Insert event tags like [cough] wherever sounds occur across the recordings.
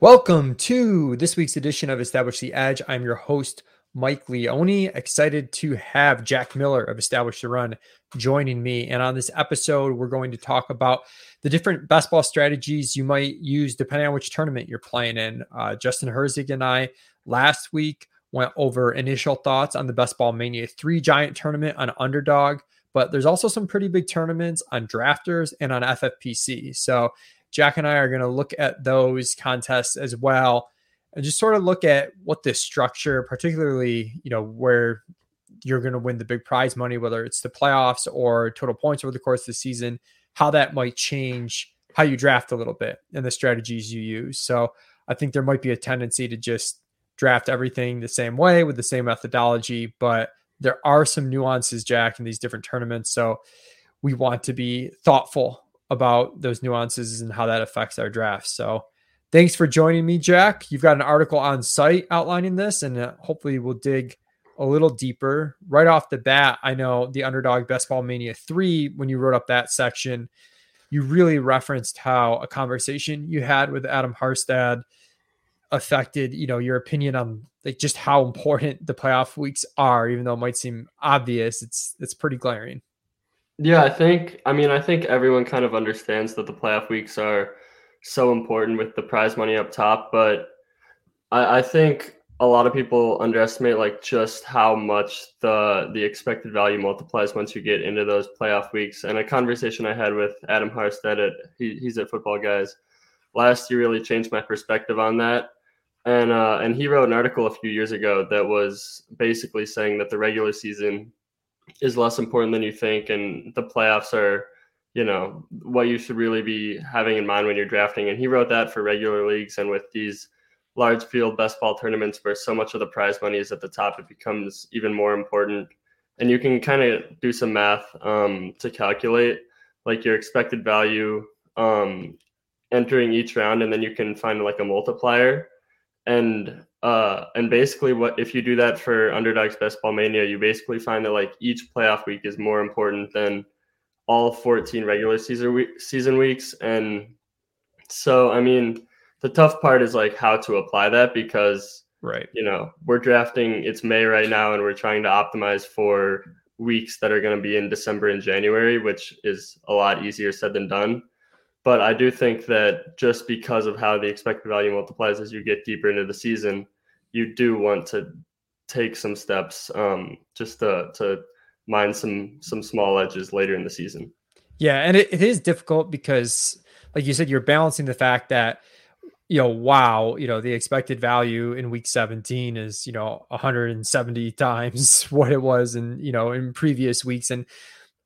Welcome to this week's edition of Establish the Edge. I'm your host, Mike Leone. Excited to have Jack Miller of Establish the Run joining me. And on this episode, we're going to talk about the different best ball strategies you might use depending on which tournament you're playing in. Uh, Justin Herzig and I last week went over initial thoughts on the Best Ball Mania 3 Giant tournament on Underdog, but there's also some pretty big tournaments on Drafters and on FFPC. So Jack and I are going to look at those contests as well and just sort of look at what this structure, particularly, you know, where you're going to win the big prize money, whether it's the playoffs or total points over the course of the season, how that might change how you draft a little bit and the strategies you use. So I think there might be a tendency to just draft everything the same way with the same methodology, but there are some nuances, Jack, in these different tournaments. So we want to be thoughtful about those nuances and how that affects our drafts. So thanks for joining me, Jack. You've got an article on site outlining this, and uh, hopefully we'll dig a little deeper. Right off the bat, I know the underdog Best Ball Mania 3, when you wrote up that section, you really referenced how a conversation you had with Adam Harstad affected, you know, your opinion on like just how important the playoff weeks are, even though it might seem obvious, it's it's pretty glaring. Yeah, I think I mean I think everyone kind of understands that the playoff weeks are so important with the prize money up top, but I, I think a lot of people underestimate like just how much the the expected value multiplies once you get into those playoff weeks. And a conversation I had with Adam Harstad at he, he's at Footballguys last year really changed my perspective on that. And uh, and he wrote an article a few years ago that was basically saying that the regular season is less important than you think, and the playoffs are, you know, what you should really be having in mind when you're drafting. And he wrote that for regular leagues and with these large field best ball tournaments where so much of the prize money is at the top, it becomes even more important. And you can kind of do some math um, to calculate like your expected value um, entering each round, and then you can find like a multiplier. And uh, and basically, what if you do that for Underdog's Best Ball Mania, you basically find that like each playoff week is more important than all 14 regular season week, season weeks. And so, I mean, the tough part is like how to apply that because right, you know, we're drafting. It's May right now, and we're trying to optimize for weeks that are going to be in December and January, which is a lot easier said than done. But I do think that just because of how the expected value multiplies as you get deeper into the season, you do want to take some steps um, just to, to mine some some small edges later in the season. Yeah, and it, it is difficult because, like you said, you're balancing the fact that you know, wow, you know, the expected value in week 17 is, you know, 170 [laughs] times what it was in, you know, in previous weeks. And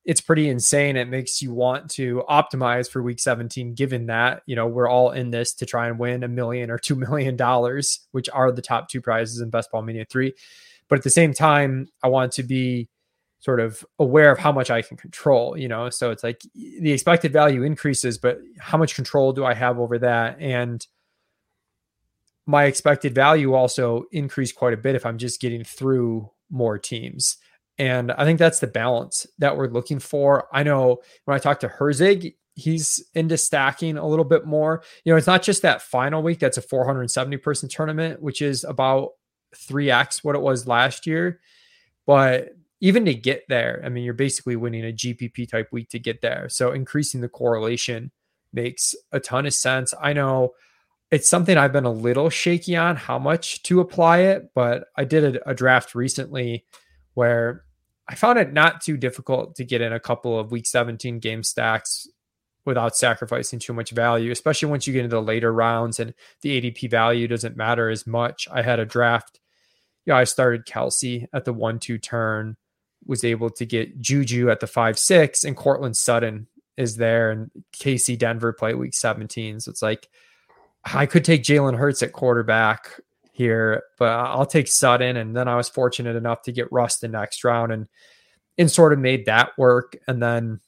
it's pretty insane. It makes you want to optimize for week 17, given that, you know, we're all in this to try and win a million or $2 million, which are the top two prizes in Best Ball Mania 3. But at the same time, I want to be sort of aware of how much I can control, you know? So it's like the expected value increases, but how much control do I have over that? And my expected value also increased quite a bit if I'm just getting through more teams. And I think that's the balance that we're looking for. I know when I talk to Herzig, he's into stacking a little bit more. You know, it's not just that final week, that's a 470 person tournament, which is about 3x what it was last year. But even to get there, I mean, you're basically winning a GPP type week to get there. So increasing the correlation makes a ton of sense. I know it's something I've been a little shaky on how much to apply it, but I did a, a draft recently where I found it not too difficult to get in a couple of week 17 game stacks without sacrificing too much value, especially once you get into the later rounds and the ADP value doesn't matter as much. I had a draft. Yeah, I started Kelce at the one two turn, was able to get Juju at the five six, and Courtland Sutton is there, and KC Denver play week 17. So it's like I could take Jalen Hurts at quarterback here, but I'll take Sutton. And then I was fortunate enough to get Russ the next round and and sort of made that work. And then,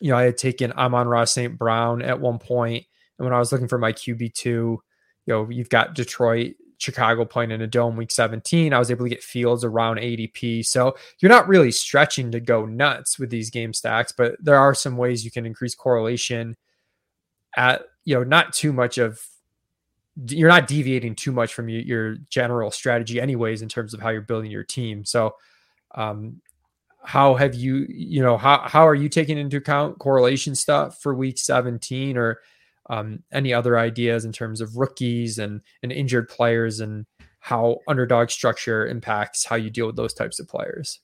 you know, I had taken Amon-Ra St. Brown at one point. And when I was looking for my QB2, you know, you've got Detroit, Chicago playing in a dome week 17. I was able to get Fields around ADP. So you're not really stretching to go nuts with these game stacks, but there are some ways you can increase correlation at, you know, not too much of you're not deviating too much from your, your general strategy anyways in terms of how you're building your team. So um, how have you you know how how are you taking into account correlation stuff for week 17 or um, any other ideas in terms of rookies and and injured players and how underdog structure impacts how you deal with those types of players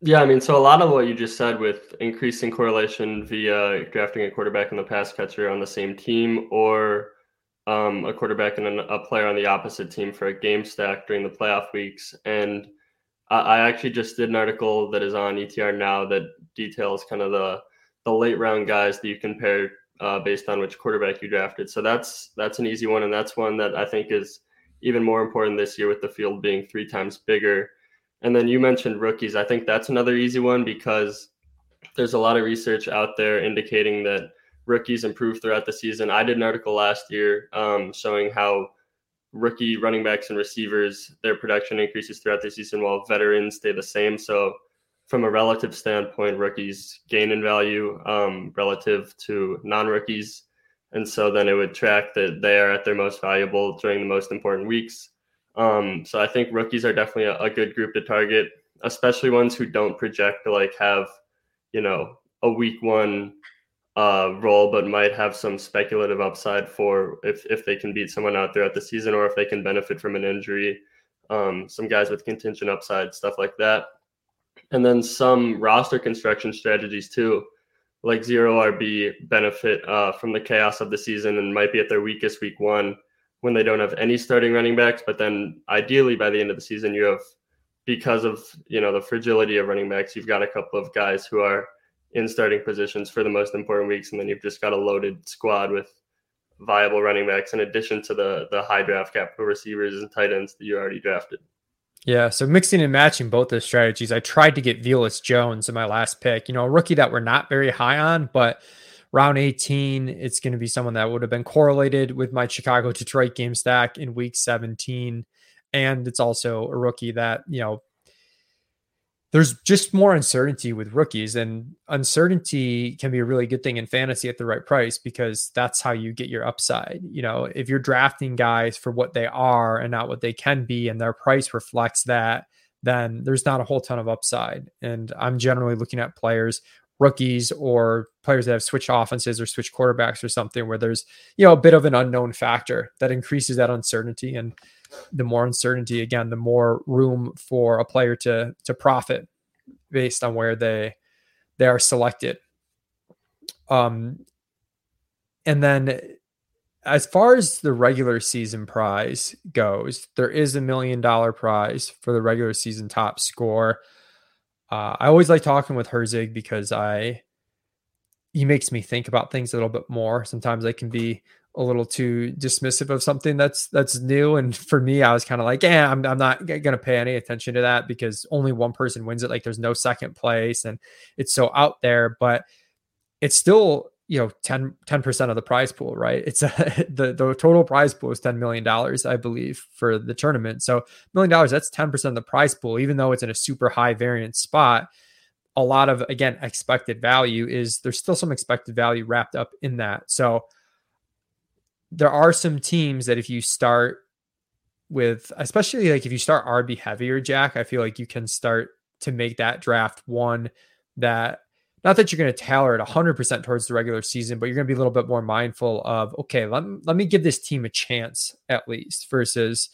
yeah i mean so a lot of what you just said with increasing correlation via drafting a quarterback and the pass catcher on the same team or um, a quarterback and a player on the opposite team for a game stack during the playoff weeks and I I actually just did an article that is on ETR now that details kind of the the late round guys that you compare uh, based on which quarterback you drafted. So that's that's an easy one, and that's one that I think is even more important this year with the field being three times bigger. And then you mentioned rookies. I think that's another easy one because there's a lot of research out there indicating that rookies improve throughout the season. I did an article last year um, showing how rookie running backs and receivers, their production increases throughout the season while veterans stay the same. So, from a relative standpoint, rookies gain in value um, relative to non rookies. And so then it would track that they are at their most valuable during the most important weeks. Um, so I think rookies are definitely a, a good group to target, especially ones who don't project to like have, you know, a week one uh, role, but might have some speculative upside for if if they can beat someone out throughout the season or if they can benefit from an injury. Um, some guys with contingent upside, stuff like that, and then some roster construction strategies too, like zero RB benefit uh, from the chaos of the season and might be at their weakest week one when they don't have any starting running backs. But then ideally by the end of the season, you have because of you know the fragility of running backs, you've got a couple of guys who are in starting positions for the most important weeks, and then you've just got a loaded squad with viable running backs in addition to the the high draft capital receivers and tight ends that you already drafted. Yeah, so mixing and matching both those strategies. I tried to get Velus Jones in my last pick. You know, a rookie that we're not very high on, but round 18, it's going to be someone that would have been correlated with my Chicago Detroit game stack in week 17. And it's also a rookie that, you know, there's just more uncertainty with rookies and uncertainty can be a really good thing in fantasy at the right price because that's how you get your upside. You know if you're drafting guys for what they are and not what they can be and their price reflects that then there's not a whole ton of upside. And i'm generally looking at players rookies or players that have switched offenses or switched quarterbacks or something where there's you know a bit of an unknown factor that increases that uncertainty. And the more uncertainty again the more room for a player to to profit based on where they they are selected. Um and then as far as the regular season prize goes there is a million dollar prize for the regular season top score. Uh, i always like talking with herzig because i he makes me think about things a little bit more. Sometimes i can be a little too dismissive of something that's that's new. And for me, I was kind of like, yeah, I'm, I'm not gonna pay any attention to that because only one person wins it. Like there's no second place, and it's so out there. But it's still you know 10 percent of the prize pool, right? It's a, [laughs] the the total prize pool is ten million dollars, I believe, for the tournament. So million dollars, that's ten percent of the prize pool, even though it's in a super high variance spot. A lot of again expected value is there's still some expected value wrapped up in that. So there are some teams that if you start with, especially like if you start RB heavier, Jack, I feel like you can start to make that draft one that not that you're going to tailor it 100% towards the regular season, but you're going to be a little bit more mindful of, okay, let, let me give this team a chance at least versus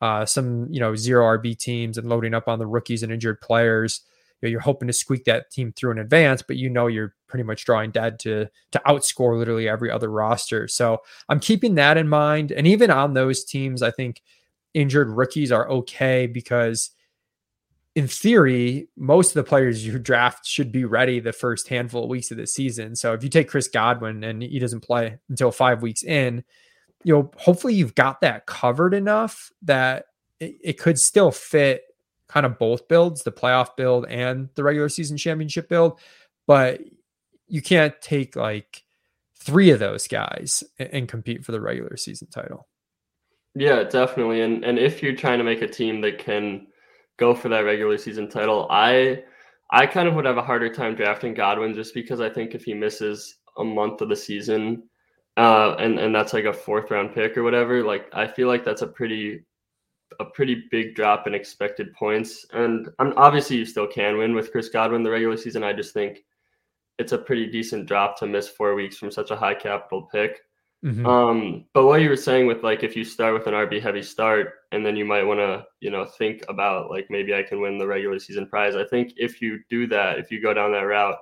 uh, some, you know, zero RB teams and loading up on the rookies and injured players know, you're hoping to squeak that team through in advance, but you know you're pretty much drawing dead to to outscore literally every other roster. So I'm keeping that in mind. And even on those teams, I think injured rookies are okay because in theory, most of the players you draft should be ready the first handful of weeks of the season. So if you take Chris Godwin and he doesn't play until five weeks in, you know, hopefully you've got that covered enough that it, it could still fit kind of both builds, the playoff build and the regular season championship build. But you can't take like three of those guys and, and compete for the regular season title. Yeah, definitely. And and if you're trying to make a team that can go for that regular season title, I I kind of would have a harder time drafting Godwin just because I think if he misses a month of the season, uh, and and that's like a fourth round pick or whatever. Like I feel like that's a pretty a pretty big drop in expected points. And I'm obviously you still can win with Chris Godwin the regular season. I just think it's a pretty decent drop to miss four weeks from such a high capital pick. Mm-hmm. Um, but what you were saying with like if you start with an RB heavy start and then you might want to, you know, think about like maybe I can win the regular season prize. I think if you do that, if you go down that route,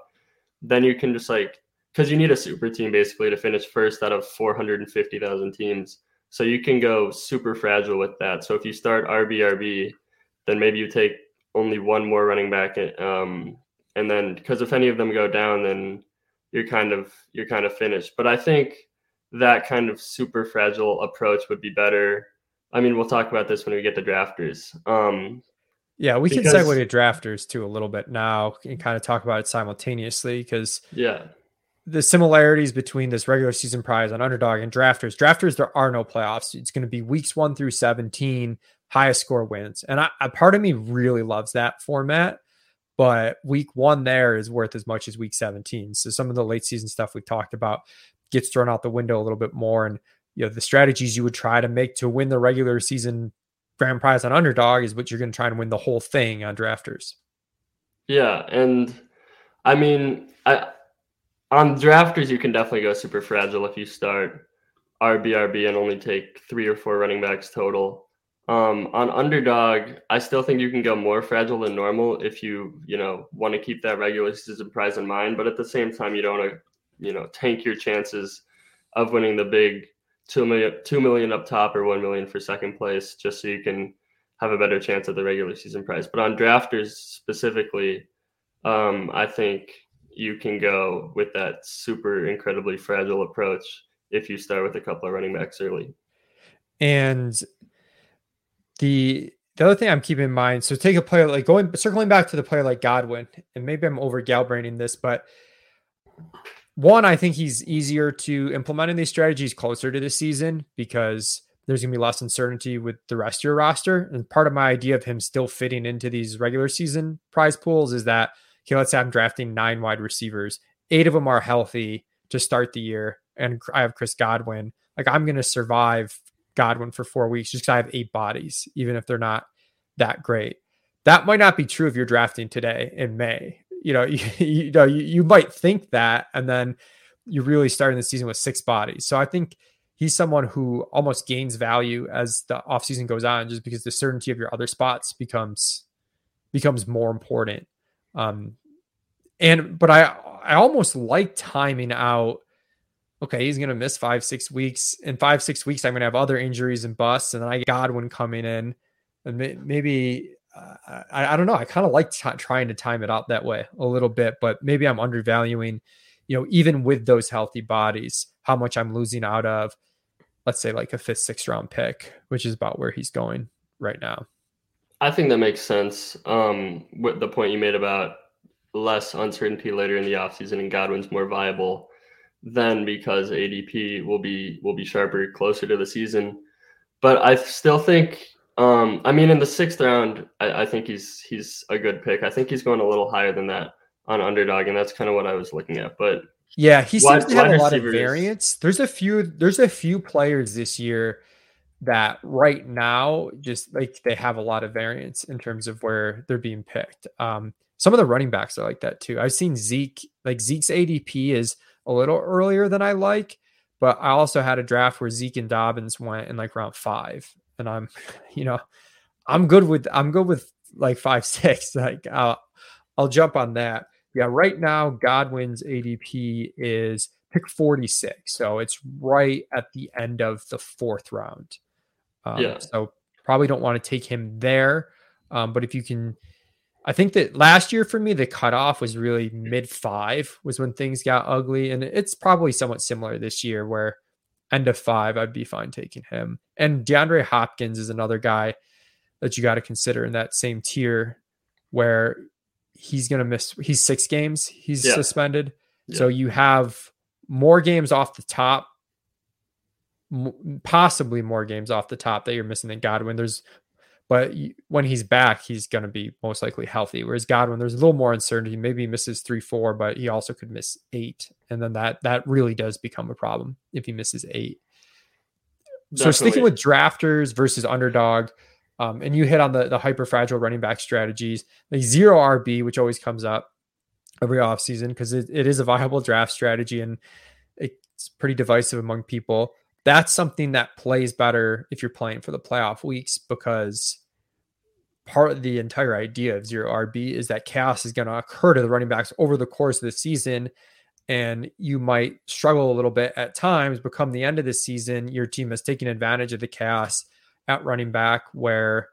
then you can just like because you need a super team basically to finish first out of 450,000 teams. So you can go super fragile with that. So if you start RBRB, then maybe you take only one more running back, um, and then because if any of them go down, then you're kind of you're kind of finished. But I think that kind of super fragile approach would be better. I mean, we'll talk about this when we get to drafters. Um, yeah, we because, can segue to drafters too a little bit now and kind of talk about it simultaneously because yeah, the similarities between this regular season prize on underdog and drafters. Drafters, there are no playoffs. It's going to be weeks one through 17, highest score wins. And I, a part of me really loves that format, but week one there is worth as much as week 17. So some of the late season stuff we talked about gets thrown out the window a little bit more. And you know, the strategies you would try to make to win the regular season grand prize on underdog is what you're going to try and win the whole thing on drafters. Yeah. And I mean, I on drafters, you can definitely go super fragile if you start RBRB and only take three or four running backs total. Um, on underdog, I still think you can go more fragile than normal if you, you know, want to keep that regular season prize in mind. But at the same time, you don't want to, you know, tank your chances of winning the big two million, two million up top or one million for second place, just so you can have a better chance at the regular season prize. But on drafters specifically, um, I think you can go with that super incredibly fragile approach if you start with a couple of running backs early. And the the other thing I'm keeping in mind, so take a player like going circling back to the player like Godwin, and maybe I'm over galbraining this, but one, I think he's easier to implement in these strategies closer to the season because there's gonna be less uncertainty with the rest of your roster. And part of my idea of him still fitting into these regular season prize pools is that okay, let's say I'm drafting nine wide receivers, eight of them are healthy to start the year, and I have Chris Godwin. Like I'm going to survive Godwin for four weeks just because I have eight bodies, even if they're not that great. That might not be true if you're drafting today in May. You know, [laughs] you, you know, you, you might think that, and then you're really starting the season with six bodies. So I think he's someone who almost gains value as the offseason goes on just because the certainty of your other spots becomes becomes more important um, and but I I almost like timing out. Okay, he's gonna miss five six weeks. In five six weeks, I'm gonna have other injuries and busts, and then I Godwin coming in, and maybe uh, I, I don't know. I kind of like t- trying to time it out that way a little bit, but maybe I'm undervaluing. You know, even with those healthy bodies, how much I'm losing out of, let's say like a fifth, sixth round pick, which is about where he's going right now. I think that makes sense. Um, with the point you made about less uncertainty later in the offseason and Godwin's more viable then because ADP will be will be sharper closer to the season. But I still think um, I mean in the sixth round, I, I, think he's he's a good pick. I think he's going a little higher than that on underdog, and that's kind of what I was looking at. But yeah, he seems wide, to have a lot of variance. There's a few there's a few players this year that right now just like they have a lot of variance in terms of where they're being picked. Um, some of the running backs are like that too. I've seen Zeke, like Zeke's ADP is a little earlier than I like, but I also had a draft where Zeke and Dobbins went in like round five, and I'm, [laughs] you know, I'm good with I'm good with like five [laughs] six. Like I'll I'll jump on that. Yeah, right now Godwin's ADP is pick 46, so it's right at the end of the fourth round. Um, yeah. So probably don't want to take him there. Um, but if you can, I think that last year for me, the cutoff was really mid five was when things got ugly. And it's probably somewhat similar this year where end of five, I'd be fine taking him. And DeAndre Hopkins is another guy that you got to consider in that same tier where he's going to miss, he's six games, he's yeah. suspended. Yeah. So you have more games off the top possibly more games off the top that you're missing than Godwin. There's but when he's back, he's going to be most likely healthy. Whereas Godwin, there's a little more uncertainty. Maybe he misses three, four, but he also could miss eight, and then that that really does become a problem if he misses eight. Definitely. So sticking with drafters versus underdog, um, and you hit on the the hyper fragile running back strategies, like zero RB, which always comes up every offseason because it, it is a viable draft strategy and it's pretty divisive among people that's something that plays better if you're playing for the playoff weeks because part of the entire idea of zero RB is that chaos is going to occur to the running backs over the course of the season. And you might struggle a little bit at times, but come the end of the season, your team has taken advantage of the chaos at running back where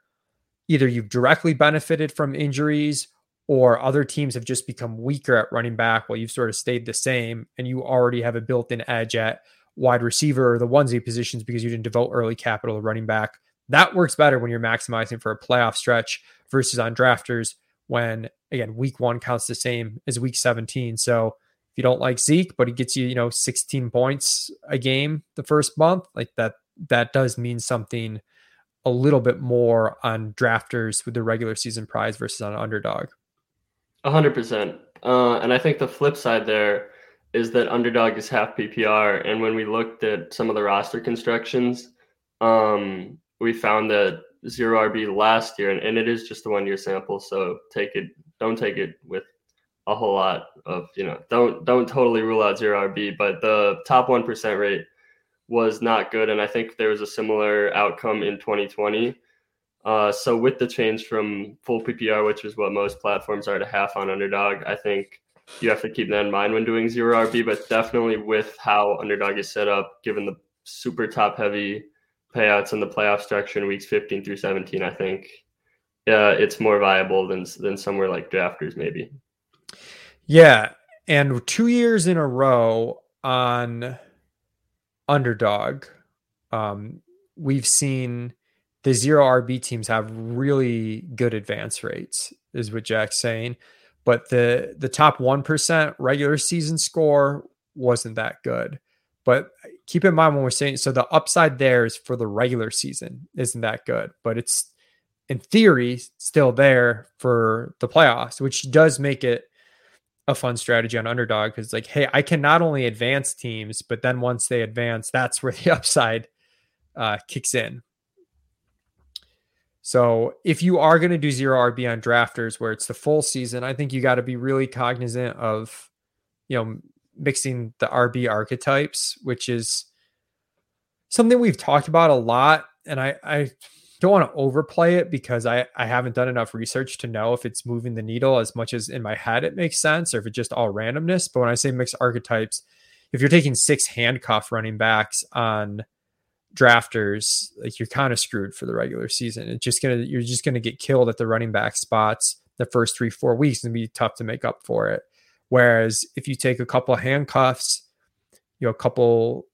either you've directly benefited from injuries or other teams have just become weaker at running back while you've sort of stayed the same and you already have a built-in edge at wide receiver or the onesie positions because you didn't devote early capital to running back. That works better when you're maximizing for a playoff stretch versus on drafters when again week one counts the same as week 17. So if you don't like Zeke, but he gets you, you know, 16 points a game the first month, like that that does mean something a little bit more on drafters with the regular season prize versus on underdog. 100%. Uh, and I think the flip side there is that underdog is half PPR. And when we looked at some of the roster constructions, um, we found that zero RB last year, and, and it is just a one year sample. So take it, don't take it with a whole lot of, you know, don't, don't totally rule out zero RB, but the top 1% rate was not good. And I think there was a similar outcome in 2020. Uh, so with the change from full PPR, which is what most platforms are, to half on underdog, I think you have to keep that in mind when doing zero RB, but definitely with how underdog is set up, given the super top heavy payouts in the playoff structure in weeks 15 through 17, I think uh, it's more viable than than somewhere like drafters maybe. Yeah, and two years in a row on underdog, um, we've seen the zero RB teams have really good advance rates, is what Jack's saying but the the top 1% regular season score wasn't that good. But keep in mind when we're saying so the upside there is for the regular season isn't that good, but it's in theory still there for the playoffs, which does make it a fun strategy on underdog because like, hey, I can not only advance teams, but then once they advance, that's where the [laughs] upside uh, kicks in. So if you are going to do zero RB on drafters where it's the full season, I think you got to be really cognizant of, you know, mixing the RB archetypes, which is something we've talked about a lot. And I, I don't want to overplay it because I, I haven't done enough research to know if it's moving the needle as much as in my head it makes sense or if it's just all randomness. But when I say mix archetypes, if you're taking six handcuff running backs on drafters, like you're kind of screwed for the regular season. It's just gonna you're just gonna get killed at the running back spots the first three four weeks and be tough to make up for it. Whereas if you take a couple of handcuffs, you know, a couple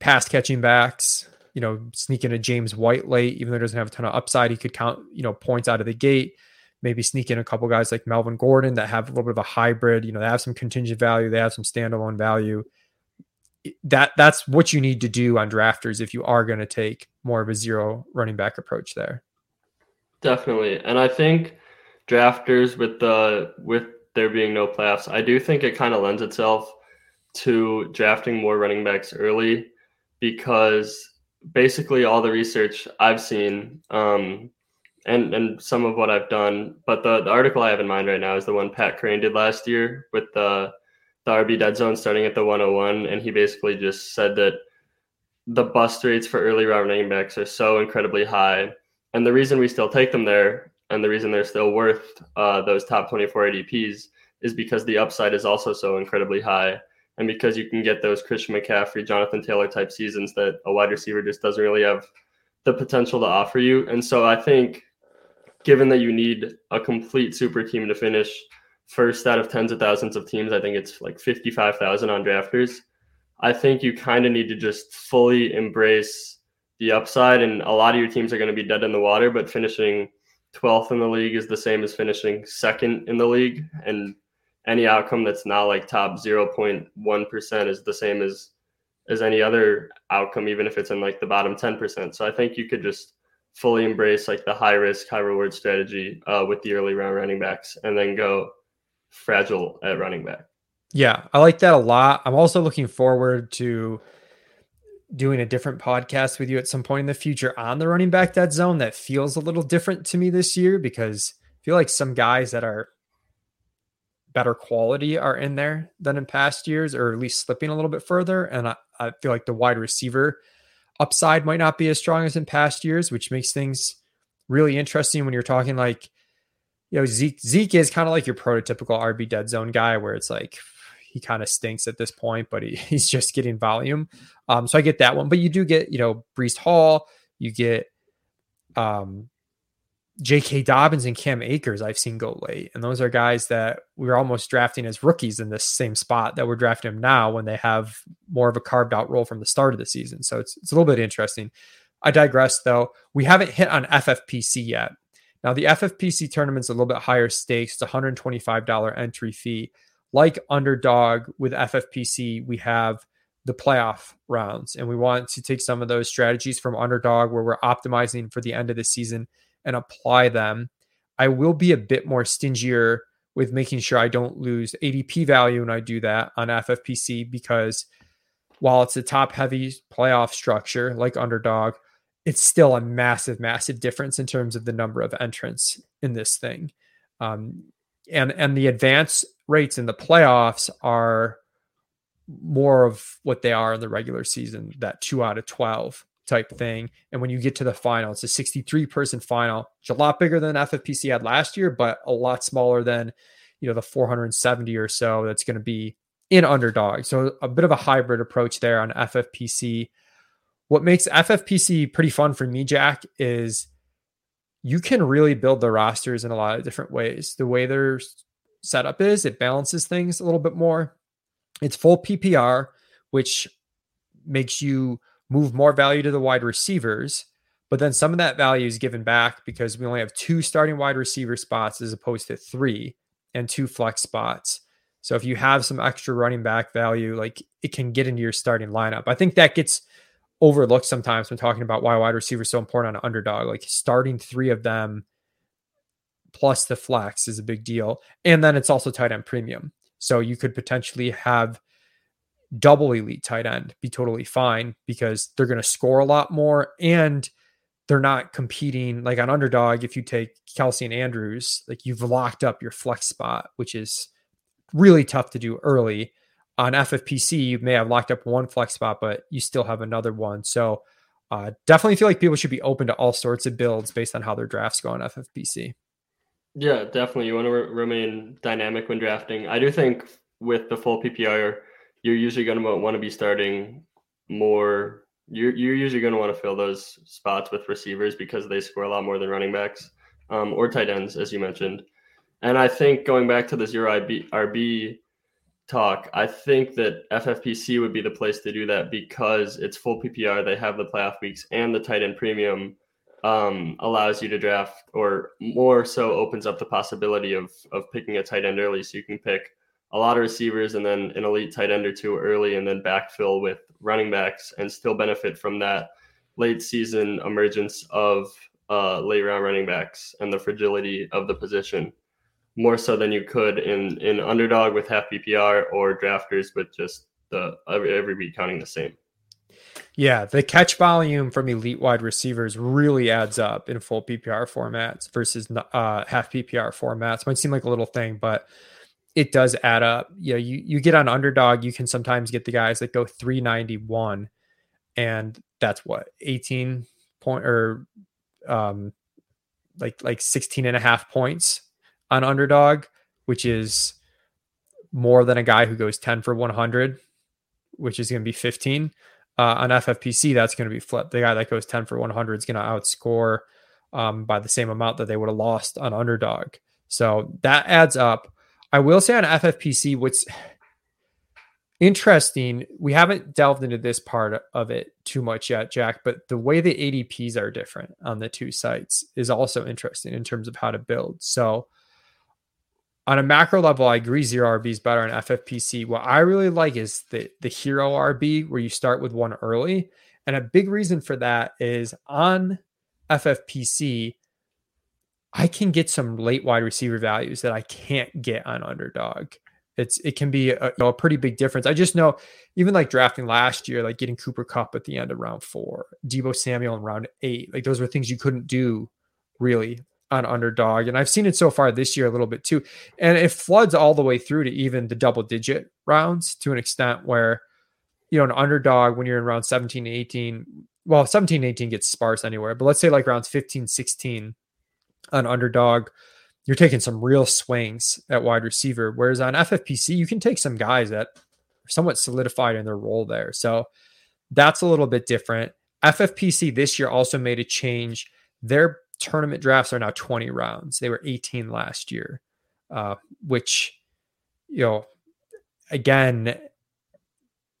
pass catching backs, you know, sneak in a James White late, even though he doesn't have a ton of upside, he could count, you know, points out of the gate. Maybe sneak in a couple guys like Melvin Gordon that have a little bit of a hybrid, you know, they have some contingent value, they have some standalone value that that's what you need to do on drafters if you are going to take more of a zero running back approach there. Definitely. And I think drafters with the with there being no playoffs, I do think it kind of lends itself to drafting more running backs early because basically all the research I've seen um, and and some of what I've done, but the, the article I have in mind right now is the one Pat Kerrane did last year with the the RB dead zone starting at the 101, and he basically just said that the bust rates for early round running backs are so incredibly high, and the reason we still take them there, and the reason they're still worth uh, those top 24 ADPs, is because the upside is also so incredibly high, and because you can get those Christian McCaffrey, Jonathan Taylor type seasons that a wide receiver just doesn't really have the potential to offer you. And so I think, given that you need a complete super team to finish first out of tens of thousands of teams. I think it's like 55,000 on drafters. I think you kind of need to just fully embrace the upside. And a lot of your teams are going to be dead in the water, but finishing 12th in the league is the same as finishing second in the league. And any outcome that's not like top 0.1% is the same as as any other outcome even if it's in like the bottom 10% so i think you could just fully embrace like the high risk, high reward strategy uh, with the early round running backs, and then go fragile at running back. Yeah, I like that a lot. I'm also looking forward to doing a different podcast with you at some point in the future on the running back dead zone that feels a little different to me this year because I feel like some guys that are better quality are in there than in past years, or at least slipping a little bit further. And I, I feel like the wide receiver upside might not be as strong as in past years, which makes things really interesting when you're talking like, you know, Zeke Zeke is kind of like your prototypical RB dead zone guy, where it's like he kind of stinks at this point, but he, [laughs] he's just getting volume. Um, so I get that one, but you do get, you know, Breece Hall, you get um, J.K. Dobbins and Cam Akers. I've seen go late, and those are guys that we are almost drafting as rookies in this same spot that we're drafting them now when they have more of a carved out role from the start of the season. So it's it's a little bit interesting. I digress, though. We haven't hit on FFPC yet. Now the FFPC tournament's a little bit higher stakes. It's $125 entry fee. Like underdog with FFPC, we have the playoff rounds. And we want to take some of those strategies from underdog where we're optimizing for the end of the season and apply them. I will be a bit more stingier with making sure I don't lose ADP value when I do that on FFPC because while it's a top heavy playoff structure like underdog, it's still a massive, massive difference in terms of the number of entrants in this thing. Um, and and the advance rates in the playoffs are more of what they are in the regular season, that two out of 12 type thing. And when you get to the final, it's a 63 person final. It's a lot bigger than FFPC had last year, but a lot smaller than, you know, the 470 or so that's going to be in underdog. So a bit of a hybrid approach there on FFPC. What makes FFPC pretty fun for me, Jack, is you can really build the rosters in a lot of different ways. The way their setup is, it balances things a little bit more. It's full PPR, which makes you move more value to the wide receivers. But then some of that value is given back because we only have two starting wide receiver spots as opposed to three and two flex spots. So if you have some extra running back value, like it can get into your starting lineup. I think that gets overlooked sometimes when talking about why wide receiver is so important on an underdog. Like starting three of them plus the flex is a big deal. And then it's also tight end premium. So you could potentially have double elite tight end be totally fine because they're going to score a lot more and they're not competing like on underdog. If you take Kelce and Andrews, like you've locked up your flex spot, which is really tough to do early. On FFPC, you may have locked up one flex spot, but you still have another one. So uh, definitely feel like people should be open to all sorts of builds based on how their drafts go on FFPC. Yeah, definitely. You want to re- remain dynamic when drafting. I do think with the full PPR, you're usually going to want to be starting more. You're, you're usually going to want to fill those spots with receivers because they score a lot more than running backs um, or tight ends, as you mentioned. And I think going back to the zero RB, RB talk, I think that FFPC would be the place to do that because it's full PPR. They have the playoff weeks and the tight end premium um, allows you to draft, or more so opens up the possibility of of picking a tight end early, so you can pick a lot of receivers and then an elite tight end or two early, and then backfill with running backs and still benefit from that late season emergence of uh, late round running backs and the fragility of the position more so than you could in in underdog with half PPR or drafters with just the every, week counting the same. Yeah, the catch volume from elite wide receivers really adds up in full PPR formats versus uh, half PPR formats. Might seem like a little thing, but it does add up. You know, you you get on underdog, you can sometimes get the guys that go 391 and that's what 18 point or um like like 16 and a half points on underdog, which is more than a guy who goes 10 for 100, which is going to be 15. Uh, on FFPC, that's going to be flipped. The guy that goes 10 for 100 is going to outscore um, by the same amount that they would have lost on underdog. So that adds up. I will say on FFPC, what's interesting, we haven't delved into this part of it too much yet, Jack, but the way the ADPs are different on the two sites is also interesting in terms of how to build. So on a macro level, I agree zero RB is better on FFPC. What I really like is the the hero RB where you start with one early. And a big reason for that is on FFPC, I can get some late wide receiver values that I can't get on underdog. It's it can be a, you know, a pretty big difference. I just know even like drafting last year, like getting Cooper Kupp at the end of round four, Deebo Samuel in round eight, like those were things you couldn't do really on underdog. And I've seen it so far this year a little bit too. And it floods all the way through to even the double digit rounds to an extent where, you know, an underdog when you're in round 17, 18, well, 17, 18 gets sparse anywhere, but let's say like rounds 15, 16 on underdog, you're taking some real swings at wide receiver. Whereas on FFPC, you can take some guys that are somewhat solidified in their role there. So that's a little bit different. FFPC this year also made a change. Their tournament drafts are now 20 rounds. They were 18 last year, uh, which, you know, again,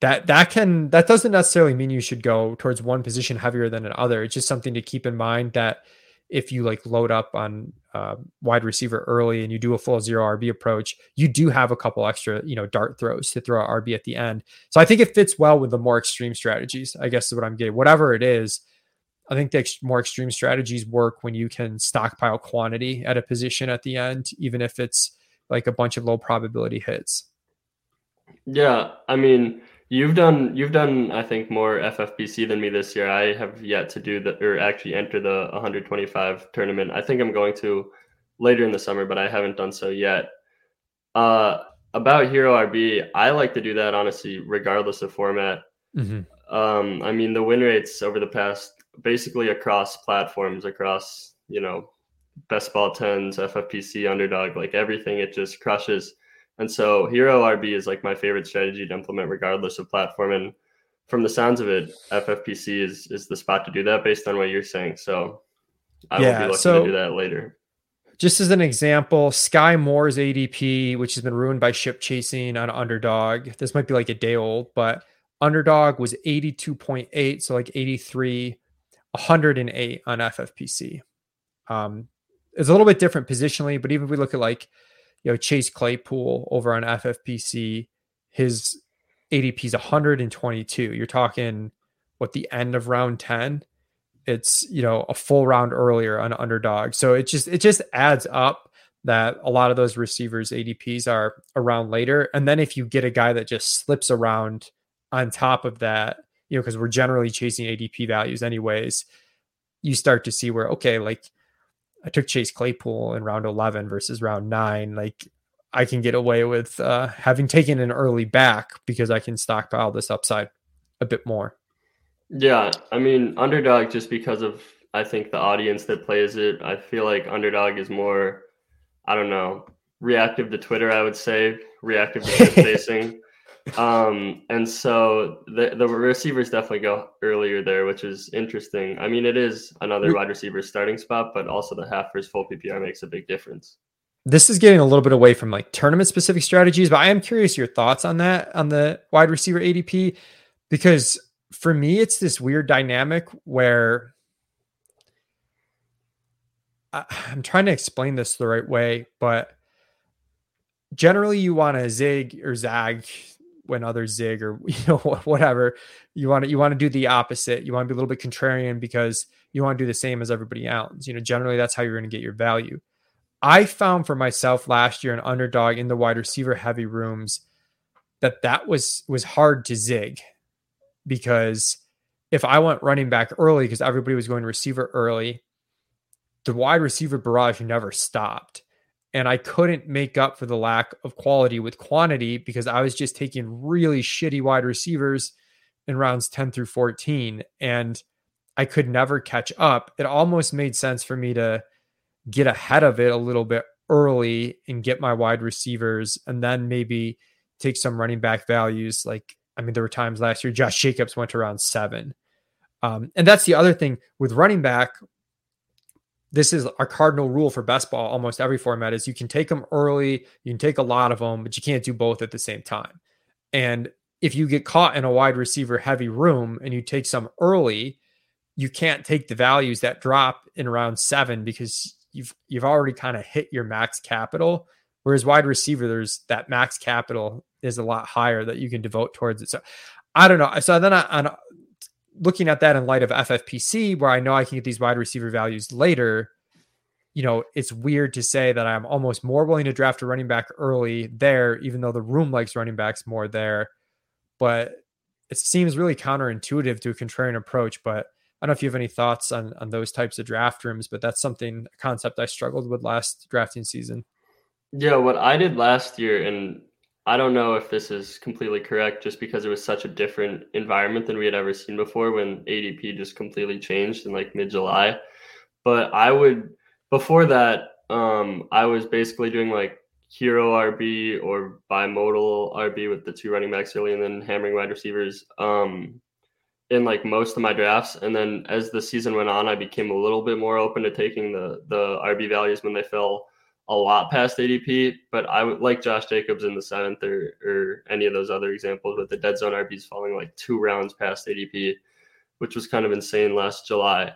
that that can that doesn't necessarily mean you should go towards one position heavier than another. It's just something to keep in mind that if you like load up on uh, wide receiver early and you do a full zero RB approach, you do have a couple extra, you know, dart throws to throw RB at the end. So I think it fits well with the more extreme strategies. I guess is what I'm getting. Whatever it is, I think the ex- more extreme strategies work when you can stockpile quantity at a position at the end, even if it's like a bunch of low probability hits. Yeah, I mean, you've done you've done I think more FFPC than me this year. I have yet to do the or actually enter the 125 tournament. I think I'm going to later in the summer, but I haven't done so yet. Uh, about Hero RB, I like to do that honestly, regardless of format. Mm-hmm. Um, I mean, the win rates over the past basically across platforms, across, you know, best ball tens, FFPC, underdog, like everything, it just crushes. And so Hero RB is like my favorite strategy to implement regardless of platform. And from the sounds of it, FFPC is is the spot to do that based on what you're saying. So I yeah, will be looking so, to do that later. Just as an example, Skyy Moore's ADP, which has been ruined by ship chasing on underdog. This might be like a day old, but underdog was 82.8, so like 83 108 on FFPC. Um, it's a little bit different positionally, but even if we look at like, you know, Chase Claypool over on FFPC, his ADP is 122. You're talking what the end of round 10. It's, you know, a full round earlier on underdog. So it just, it just adds up that a lot of those receivers ADPs are around later. And then if you get a guy that just slips around on top of that, you know, because we're generally chasing ADP values anyways, you start to see where, okay, like I took Chase Claypool in round 11 versus round nine. Like I can get away with uh, having taken an early back because I can stockpile this upside a bit more. Yeah. I mean, underdog, just because of, I think, the audience that plays it, I feel like underdog is more, I don't know, reactive to Twitter, I would say, reactive to [laughs] facing. Um, and so the the receivers definitely go earlier there, which is interesting. I mean, it is another wide receiver starting spot, but also the half versus full PPR makes a big difference. This is getting a little bit away from like tournament specific strategies, but I am curious your thoughts on that on the wide receiver ADP because for me it's this weird dynamic where I, I'm trying to explain this the right way, but generally you want to zig or zag when others zig or [laughs] you know whatever. You want to you want to do the opposite. You want to be a little bit contrarian because you want to do the same as everybody else. You know generally that's how you're going to get your value. I found for myself last year an underdog in the wide receiver heavy rooms that that was was hard to zig because if i went running back early because everybody was going receiver early the wide receiver barrage never stopped and I couldn't make up for the lack of quality with quantity because I was just taking really shitty wide receivers in rounds 10 through 14 and I could never catch up. It almost made sense for me to get ahead of it a little bit early and get my wide receivers and then maybe take some running back values like I mean there were times last year Josh Jacobs went around 7. Um, and that's the other thing with running back this is our cardinal rule for best ball almost every format is you can take them early you can take a lot of them but you can't do both at the same time. And if you get caught in a wide receiver heavy room and you take some early you can't take the values that drop in round seven because you've you've already kind of hit your max capital. Whereas wide receiver there's that max capital is a lot higher that you can devote towards it. So i don't know. So then I, on looking at that in light of FFPC, where I know I can get these wide receiver values later, you know, it's weird to say that I'm almost more willing to draft a running back early there, even though the room likes running backs more there. But it seems really counterintuitive to a contrarian approach. But I don't know if you have any thoughts on on those types of draft rooms, but that's something a concept I struggled with last drafting season. Yeah, what I did last year, and I don't know if this is completely correct, just because it was such a different environment than we had ever seen before when ADP just completely changed in like mid July. But I would before that, um, I was basically doing like hero RB or bimodal RB with the two running backs early and then hammering wide receivers um, in like most of my drafts. And then as the season went on, I became a little bit more open to taking the the RB values when they fell a lot past ADP. But I would like Josh Jacobs in the seventh or or any of those other examples with the dead zone RBs falling like two rounds past ADP, which was kind of insane last July.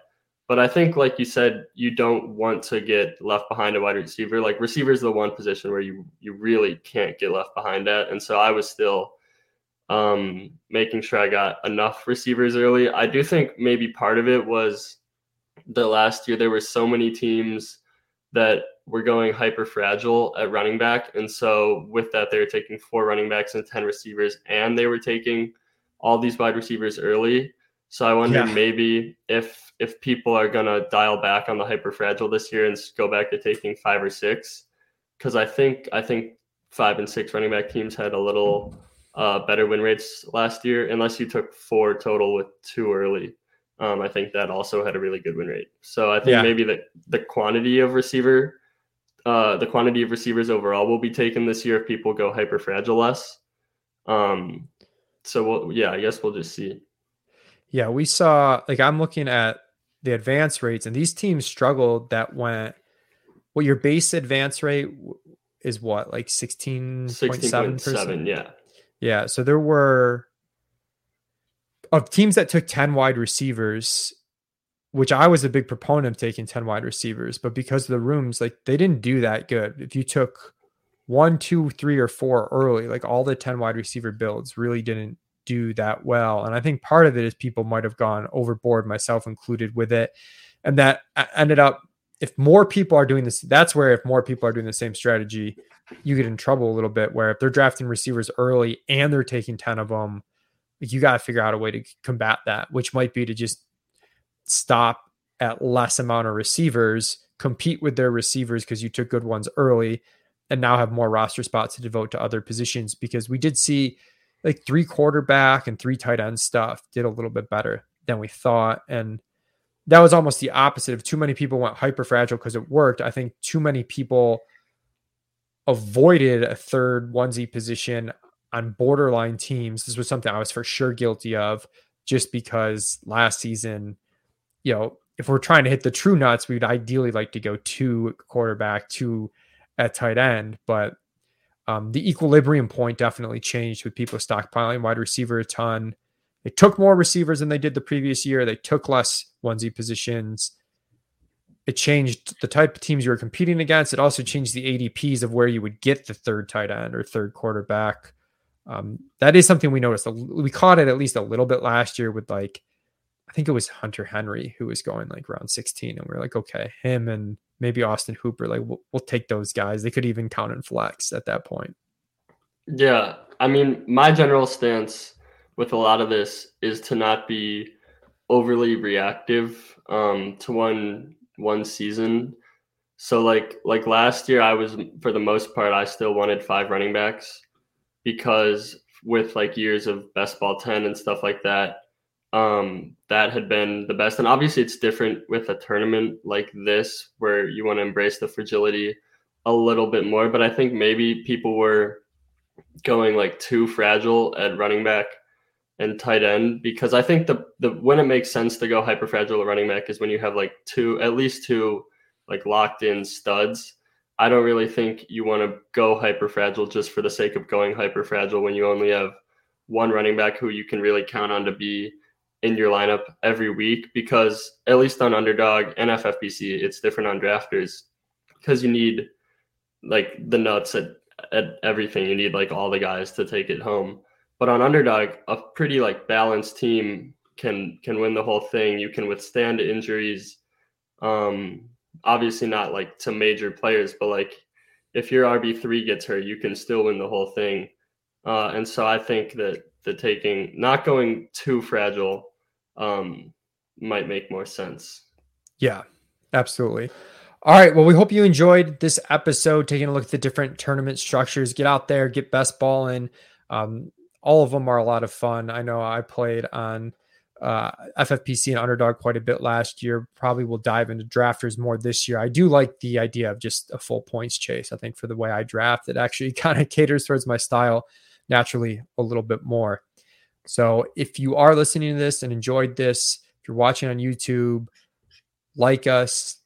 But I think, like you said, you don't want to get left behind a wide receiver. Like receiver is the one position where you you really can't get left behind at. And so I was still um, making sure I got enough receivers early. I do think maybe part of it was the last year there were so many teams that were going hyper fragile at running back, and so with that they were taking four running backs and ten receivers, and they were taking all these wide receivers early. So I wonder yeah. maybe if if people are gonna dial back on the hyper fragile this year and go back to taking five or six, because I think I think five and six running back teams had a little uh, better win rates last year, unless you took four total with two early. Um, I think that also had a really good win rate. So I think yeah. maybe the the quantity of receiver, uh, the quantity of receivers overall will be taken this year if people go hyper fragile less. Um, so we'll, yeah, I guess we'll just see. Yeah, we saw like I'm looking at the advance rates, and these teams struggled that went. Well, your base advance rate is what like 16.7 percent. yeah yeah so there were of teams that took 10 wide receivers which i was a big proponent of taking 10 wide receivers but because of the rooms like they didn't do that good if you took one two three or four early like all the 10 wide receiver builds really didn't do that well. And I think part of it is people might have gone overboard, myself included, with it. And that ended up, if more people are doing this, that's where if more people are doing the same strategy, you get in trouble a little bit. Where if they're drafting receivers early and they're taking 10 of them, you got to figure out a way to combat that, which might be to just stop at less amount of receivers, compete with their receivers because you took good ones early, and now have more roster spots to devote to other positions. Because we did see like three quarterback and three tight end stuff did a little bit better than we thought. And that was almost the opposite of too many people went hyper fragile because it worked. I think too many people avoided a third onesie position on borderline teams. This was something I was for sure guilty of just because last season, you know, if we're trying to hit the true nuts, we'd ideally like to go two quarterback, two at tight end. But um, the equilibrium point definitely changed with people stockpiling wide receiver a ton. They took more receivers than they did the previous year. They took less onesie positions. It changed the type of teams you were competing against. It also changed the ADPs of where you would get the third tight end or third quarterback. Um, that is something we noticed. We caught it at least a little bit last year with like, I think it was Hunter Henry who was going like around 16, and we are like, okay, him and maybe Austin Hooper. Like we'll, we'll take those guys. They could even count in flex at that point. Yeah, I mean, my general stance with a lot of this is to not be overly reactive um, to one one season. So like like last year, I was for the most part, I still wanted five running backs because with like years of best ball ten and stuff like that, um, that had been the best. And obviously, it's different with a tournament like this where you want to embrace the fragility a little bit more. But I think maybe people were going like too fragile at running back and tight end because I think the the when it makes sense to go hyper fragile at running back is when you have like two at least two like locked in studs. I don't really think you want to go hyper fragile just for the sake of going hyper fragile when you only have one running back who you can really count on to be in your lineup every week because at least on underdog and FFPC, it's different on drafters because you need like the nuts at, at everything. You need like all the guys to take it home. But on underdog, a pretty like balanced team can can win the whole thing. You can withstand injuries. Um, obviously not like to major players, but like if your RB three gets hurt, you can still win the whole thing. Uh, and so I think that the taking not going too fragile um, might make more sense. Yeah, absolutely. All right. Well, we hope you enjoyed this episode, taking a look at the different tournament structures. Get out there, get best ball in. Um, all of them are a lot of fun. I know I played on uh, FFPC and Underdog quite a bit last year. Probably will dive into drafters more this year. I do like the idea of just a full points chase. I think for the way I draft, it actually [laughs] kind of caters towards my style naturally a little bit more. So if you are listening to this and enjoyed this, if you're watching on YouTube, like us,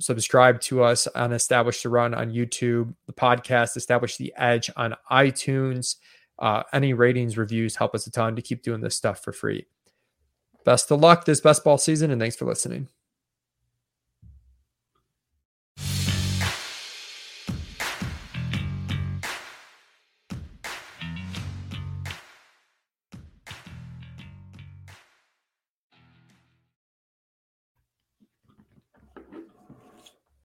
subscribe to us on Establish the Run on YouTube, the podcast Establish the Edge on iTunes. Uh, any ratings, reviews help us a ton to keep doing this stuff for free. Best of luck this best ball season, and thanks for listening.